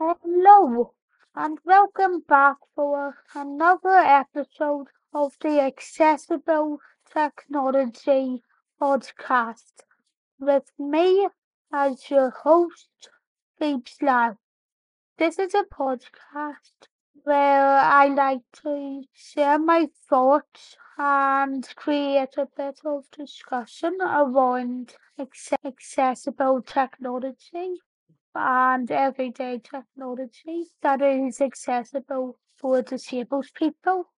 Hello, and welcome back for another episode of the Accessible Technology Podcast with me as your host, Phoebs Lyle. This is a podcast where I like to share my thoughts and create a bit of discussion around accessible technology and everyday technology that is accessible for disabled people,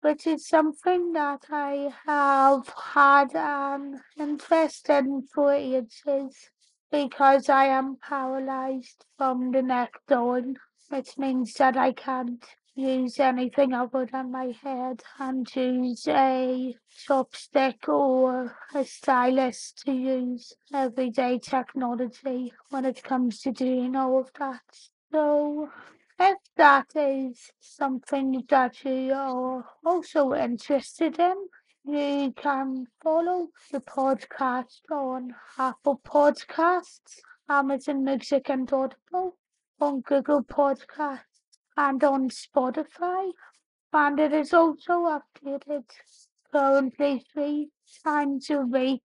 which is something that I have had an interest in for ages because I am paralyzed from the neck down, which means that I can't use anything other than my head and use a chopstick or a stylus to use everyday technology when it comes to doing all of that. So if that is something that you are also interested in, you can follow the podcast on Apple Podcasts, Amazon Music and Audible, on Google Podcasts, and on Spotify. And it is also updated currently three times a week.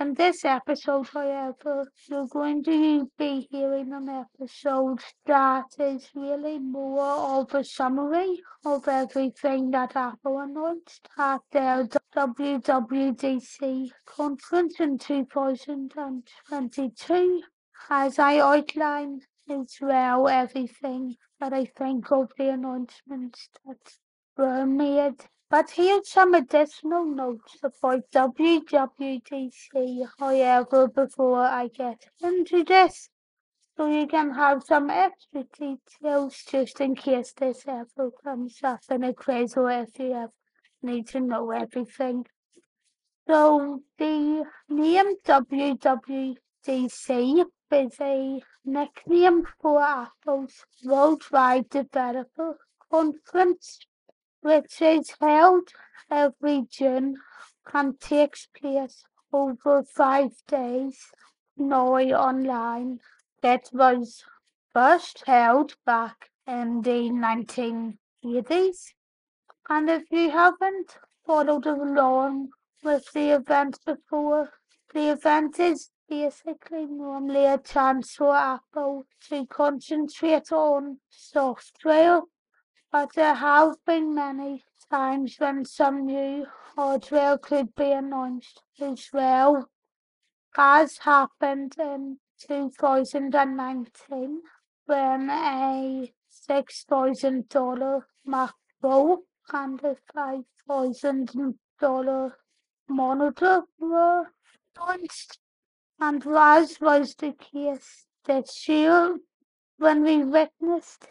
In this episode, however, you're going to be hearing an episode that is really more of a summary of everything that Apple announced at their WWDC conference in 2022, as I outlined as well everything that I think of the announcements that were made. But here's some additional notes about WWDC, however, before I get into this. So you can have some extra details just in case this ever comes up in a quiz or if you need to know everything. So the name WWDC is a nickname for Apple's Worldwide Developer Conference, which is held every June and takes place over five days now online. It was first held back in the 1980s, and if you haven't followed along with the event before, the event is basically normally a chance for Apple to concentrate on software, but there have been many times when some new hardware could be announced as well, as happened in 2019 when a $6,000 Mac Pro and a $5,000 monitor were launched. And as was the case this year when we witnessed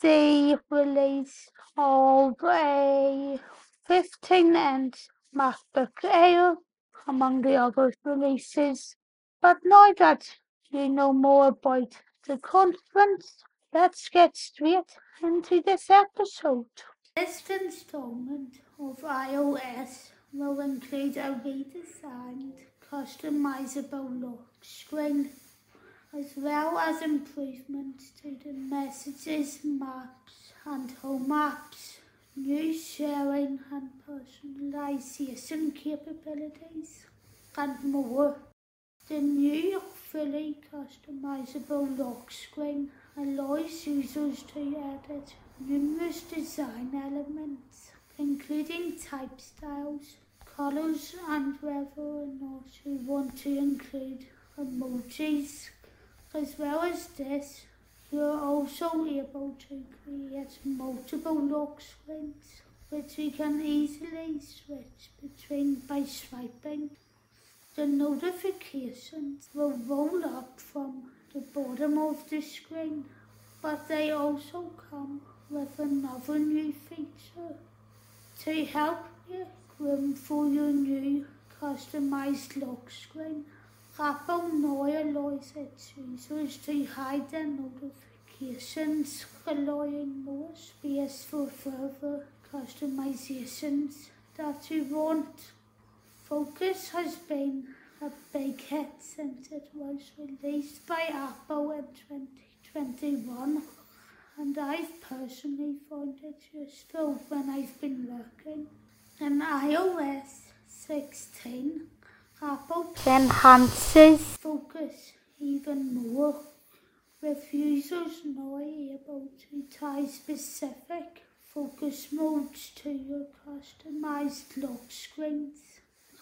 the release of a 15 inch MacBook Air among the other releases. But now that you know more about the conference, let's get straight into this episode. This installment of iOS will include a redesigned customizable lock screen as well as improvements to the messages, maps and home apps, new sharing and personalization capabilities and more. The new fully customizable lock screen allows users to edit numerous design elements, including type styles, colors, and or not you want to include emojis. As well as this, you're also able to create multiple lock screens, which you can easily switch between by swiping. The notifications will roll up from the bottom of the screen, but they also come with another new feature to help you room for your new customized lock screen. Apple now allows its users to hide their notifications, allowing more space for further customizations that you want. Focus has been a big hit since it was released by Apple in 2021 and I've personally found it useful when I've been working. In iOS 16, Apple enhances focus even more. With users now able to tie specific focus modes to your customized lock screens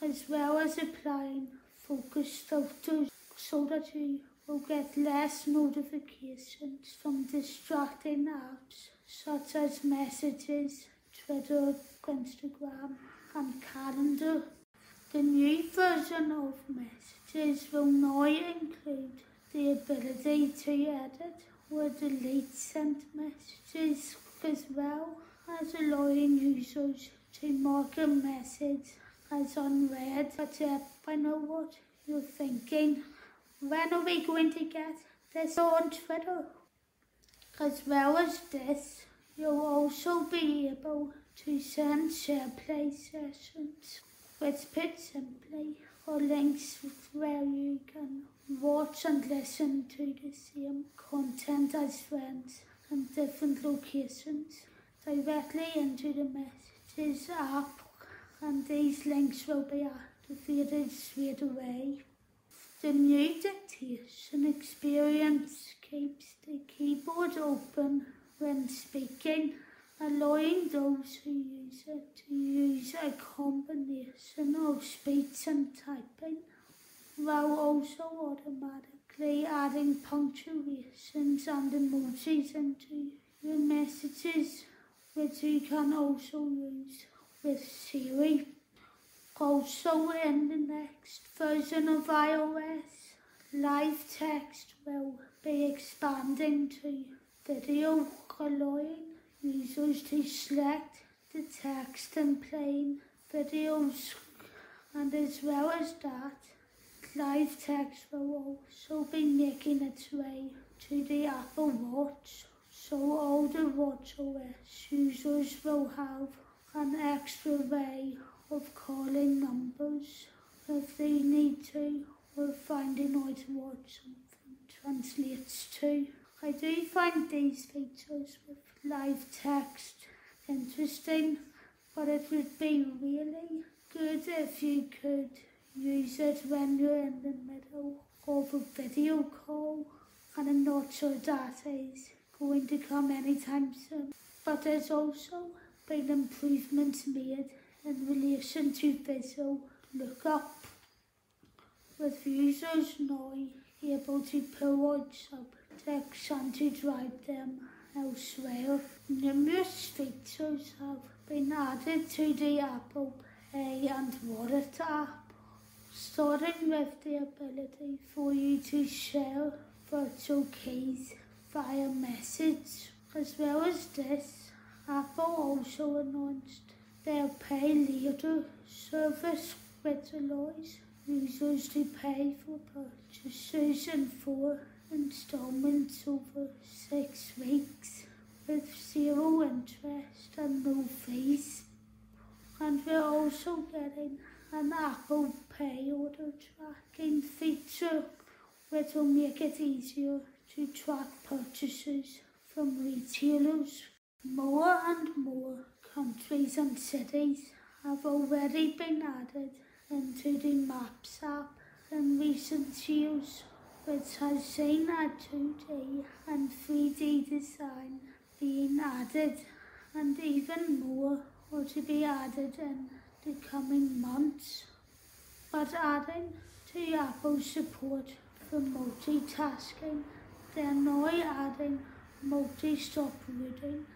as well as applying focus filters so that you will get less notifications from distracting apps such as messages, Twitter, Instagram and calendar. The new version of messages will now include the ability to edit or delete sent messages as well as allowing users to mark a message as unread. But uh, I know what you're thinking. When are we going to get this on Twitter? As well as this, you'll also be able to share play sessions, which put play or links where you can watch and listen to the same content as friends in different locations directly into the messages app and these links will be activated straight away. The new dictation experience keeps the keyboard open when speaking, allowing those who use it to use a combination of speech and typing, while also automatically adding punctuations and emojis into your messages, which you can also use with Siri. Also in the next version of iOS, live text will be expanding to video allowing users to select the text and playing videos and as well as that live text will also be making its way to the Apple Watch so the WatchOS users will have an extra way of calling numbers if they need to or finding out what something translates to. I do find these features with live text. Interesting, but it would be really good if you could use it when you're in the middle of a video call. And I'm not sure that is going to come anytime soon. But there's also been improvements made in relation to visual lookup, with users now able to pull out subtext and to drive them elsewhere. Numerous features have been added to the Apple Pay and Wallet app, starting with the ability for you to share virtual keys via message. As well as this, Apple also announced their Pay Later service which allows users to pay for purchases in four installments over six weeks with zero interest and no fees. And we're also getting an Apple Pay order tracking feature which will make it easier to track purchases from retailers. More and more countries and cities have already been added into the Maps app in recent years, which has seen a 2D and 3D design being added, and even more are to be added in the coming months. But adding to Apple's support for multitasking, they're now adding multi-stop routing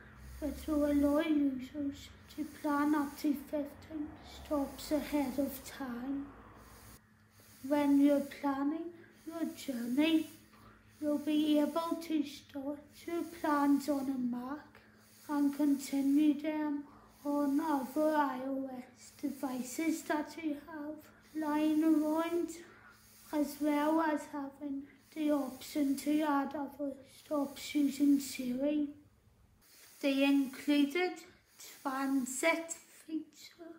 which will allow users to plan up to 15 stops ahead of time. When you're planning your journey, you'll be able to start your plans on a Mac and continue them on other iOS devices that you have. Lying around, as well as having the option to add other stops using Siri. The included transit feature.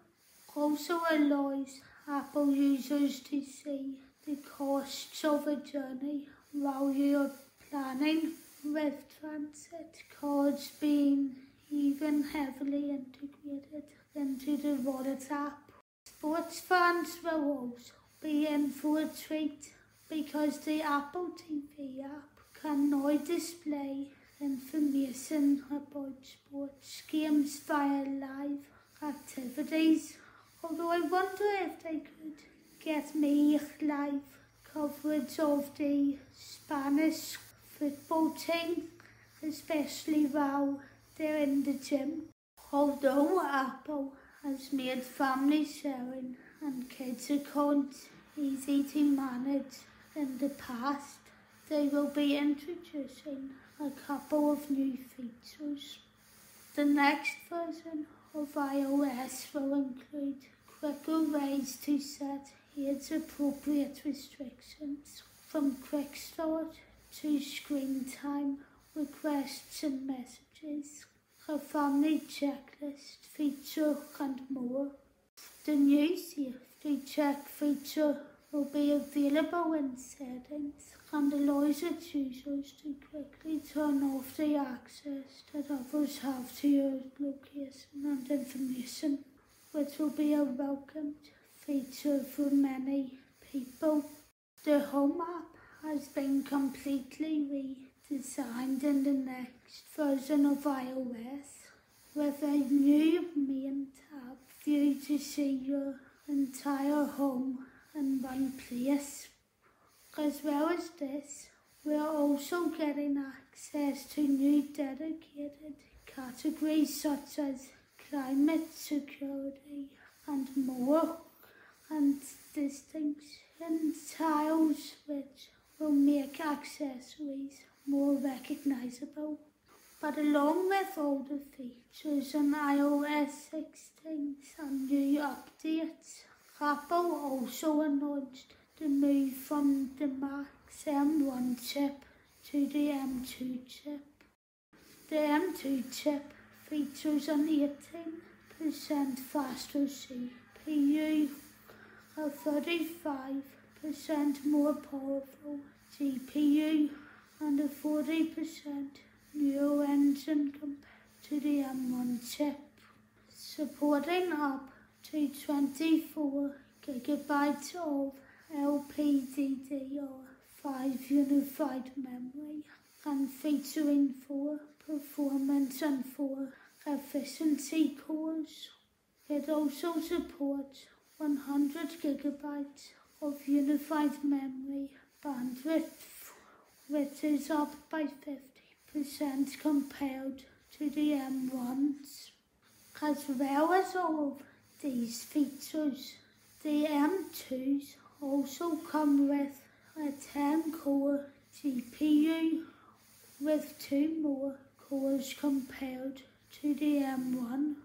Also allows Apple users to see the costs of a journey round your planning with transit cards being even heavily integrated into the wallet app. Sports fans will also be in for a treat because the Apple TV app can now display information about sports games via live activities. Although I wonder if they could get me live coverage of the Spanish football team, especially while they're in the gym. Although Apple has made family sharing and kids accounts easy to manage in the past, they will be introducing a couple of new features. The next version of iOS will include quicker ways to set age appropriate restrictions from quick start to screen time requests and messages, a family checklist feature and more. The new safety check feature will be available in settings and allows its users to quickly turn off the access that others have to your location and information, which will be welcomed feature for many people. The Home app has been completely redesigned in the next version of iOS with a new main tab view to see your entire home in one place. As well as this, we are also getting access to new dedicated categories such as climate security and more, and distinction tiles which will make accessories more recognisable. But along with all the features on iOS 16 and new updates, Apple also announced the move from the Max M1 chip to the M2 chip. The M2 chip features an 18% faster CPU, a 35% more powerful GPU, and a 40% neural engine compared to the M1 chip, supporting up to 24 gigabytes of LPDDR5 unified memory and featuring four performance and four efficiency cores. It also supports 100 gigabytes of unified memory bandwidth, which is up by 50% compared to the M1s. As well as all of these features, the M2s also come with a 10 core GPU with two more cores compared to the M1.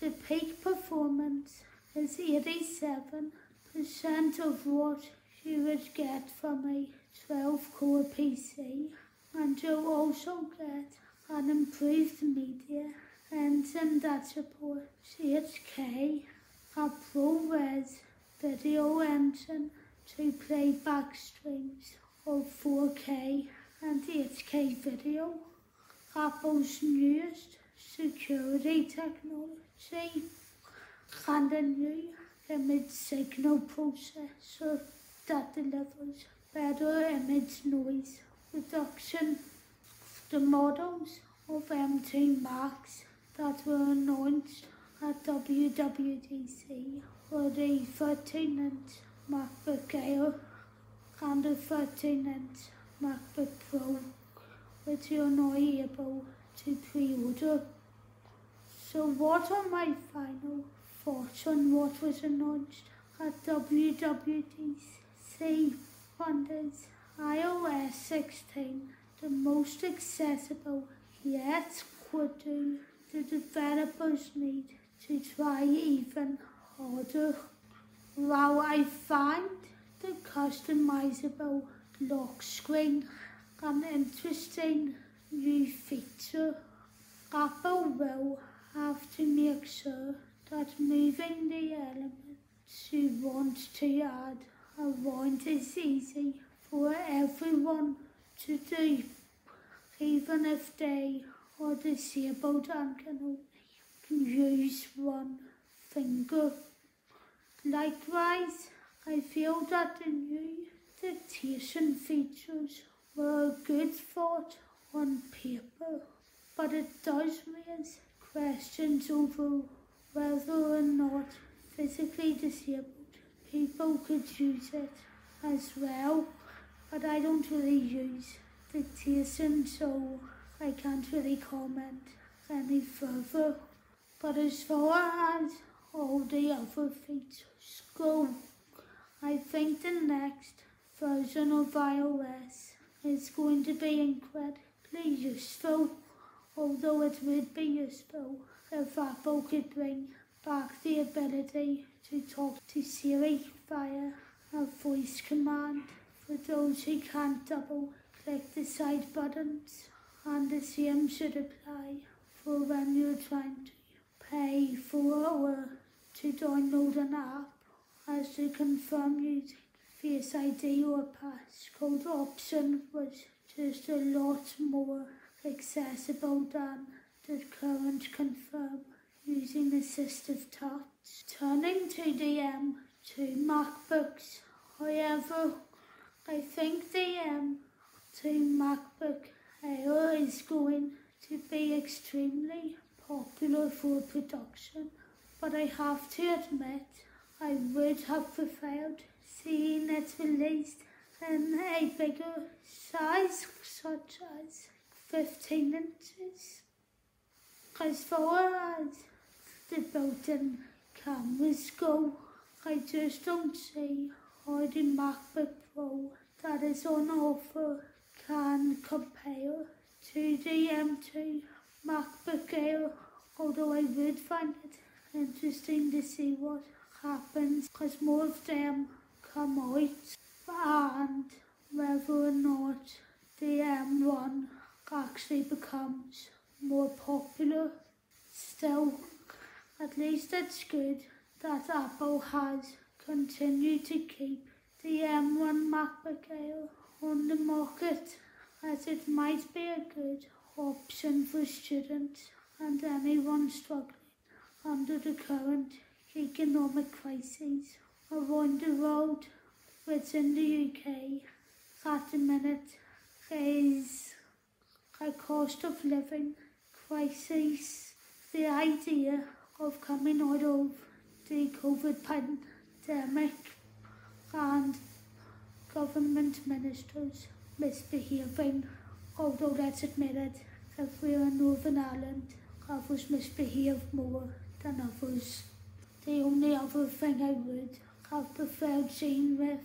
The peak performance is 87% of what you would get from a 12 core PC and you'll also get an improved media engine that supports 8K, a ProRes video engine to play back streams of 4K and 8K video. Apple's newest security technology and a new image signal processor that delivers better image noise reduction. The models of M2 Max that were announced at WWDC were the 13 inch MacBook Air and the 13 inch MacBook Pro, which you're now able to pre-order. So what are my final on what was announced at WWDC? Is iOS 16, the most accessible yet could do the developers need to try even harder. While I find the customizable lock screen an interesting new feature, Apple will have to make sure that moving the elements you want to add I around is easy for everyone to do. even if they are disabled and can only use one finger. Likewise, I feel that the new dictation features were a good thought on paper, but it does raise questions over whether or not physically disabled people could use it as well. But I don't really use dictation, so I can't really comment any further. But as far as all the other features go, I think the next version of iOS is going to be incredibly useful, although it would be useful if Apple could bring back the ability to talk to Siri via a voice command. For those who can't double click the side buttons and the same should apply for when you're trying to pay for or to download an app. As to confirm using Face ID or passcode option was just a lot more accessible than the current confirm using assistive touch. Turning to the M2 MacBooks, however, I think the M2 MacBook Air is going to be extremely popular for production, but I have to admit I would have preferred seeing it released in a bigger size, such as 15 inches. Far as the built-in cameras go, I just don't see how the MacBook Pro that is on offer can compare to the M2 MacBook Air, although I would find it interesting to see what happens because more of them come out and whether or not the M1 actually becomes more popular. Still, at least it's good that Apple has continued to keep the M1 MacBook Air on the market as it might be a good option for students and anyone struggling under the current economic crises around the world, in the UK at the minute is a cost of living crisis. The idea of coming out of the COVID pandemic and government ministers misbehaving, although let's admit it, if we're in Northern Ireland, others misbehave more than others. The only other thing I would have preferred seeing with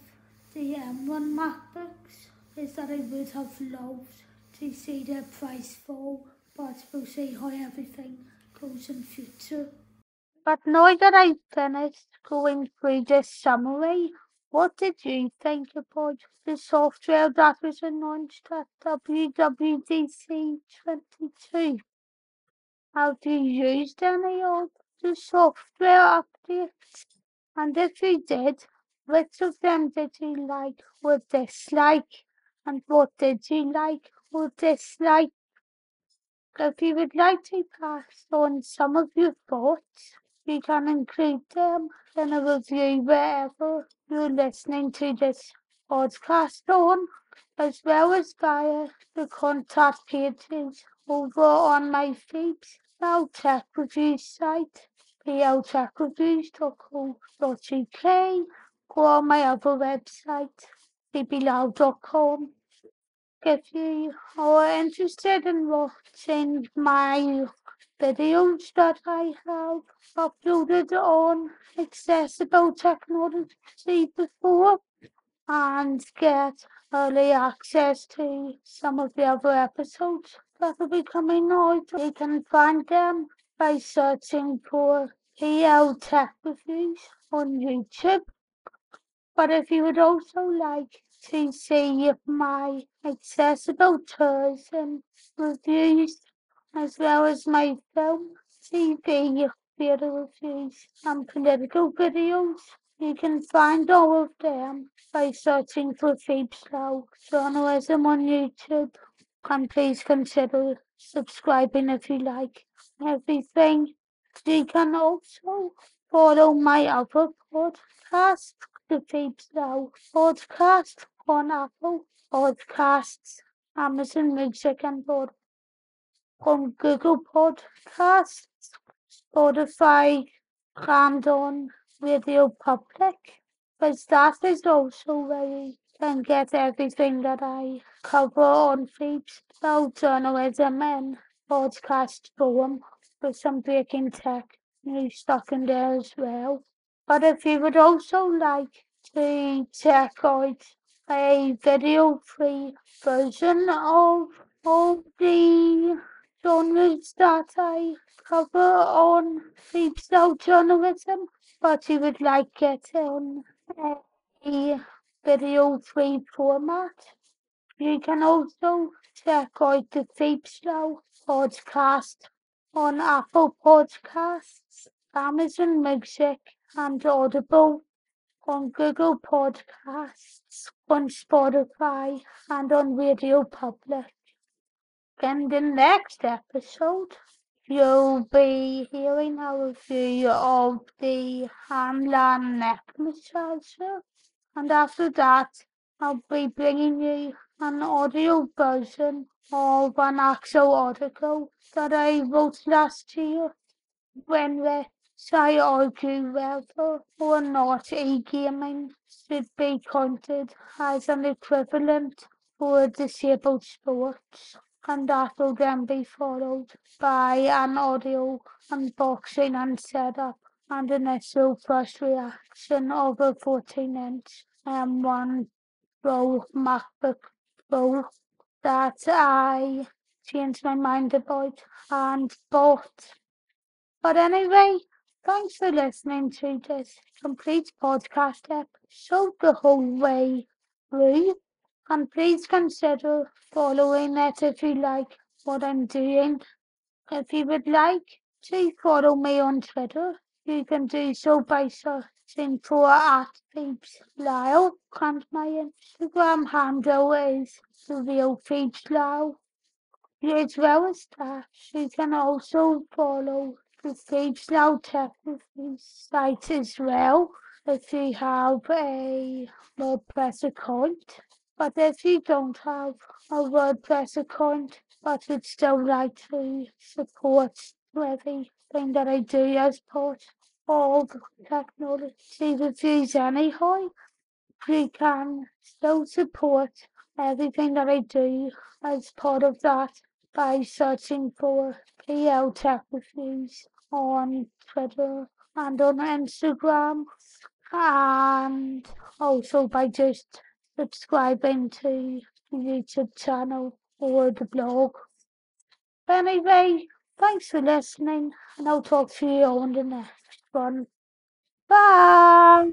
the M1 MacBooks is that I would have loved to see their price fall, but we'll see how everything goes in future. But now that I've finished going through this summary, what did you think about the software that was announced at WWDC 22? Have you used any of the software updates? And if you did, which of them did you like or dislike? And what did you like or dislike? If you would like to pass on some of your thoughts, you can include them in a review wherever you're listening to this podcast on, as well as via the contact pages over on my Phoebs Lyle Tech Reviews site, pltechreviews.co.uk, or on my other website, phoebelyle.com. If you are interested in watching my videos that I have uploaded on accessible technology before and get early access to some of the other episodes that will be coming out. You can find them by searching for PL Tech Reviews on YouTube. But if you would also like to see if my accessible tours and reviews, as well as my film, TV, theatre reviews, and political videos, you can find all of them by searching for Phoebs Lyle journalism on YouTube. and please consider subscribing if you like everything. You can also follow my other podcast, the Phoebs Lyle podcast on Apple Podcasts, Amazon Music and Pod on Google Podcasts, Spotify, and on Radio Public. But that is also where you can get everything that I cover on Phoebes about journalism and podcast forum with some breaking tech news stuff in there as well. But if you would also like to check out a video free version of all the genres that I cover on Now journalism, but you would like it in a video free format. You can also check out the Now podcast on Apple Podcasts, Amazon Music, and Audible, on Google Podcasts, on Spotify, and on Radio Public. In the next episode, you'll be hearing a review of the Hanlan neck massager, and after that, I'll be bringing you an audio version of an actual article that I wrote last year when which I argue whether or not e-gaming should be counted as an equivalent for disabled sports and that will then be followed by an audio unboxing and setup and initial first reaction of a 14 inch M1 Pro MacBook Pro that I changed my mind about and bought. But anyway, thanks for listening to this complete podcast episode the whole way through. And please consider following it if you like what I'm doing. If you would like to follow me on Twitter, you can do so by searching for at Phoebs Lyle. And my Instagram handle is the real Phoebs Lyle. As well as that, you can also follow the Phoebs Lyle Technology site as well if you have a WordPress account. But if you don't have a WordPress account, but would still like to support everything that I do as part of technology reviews anyhow, you can still support everything that I do as part of that by searching for PL Tech Reviews on Twitter and on Instagram and also by just subscribing to the YouTube channel or the blog. Anyway, thanks for listening, and I'll talk to you on the next one. Bye!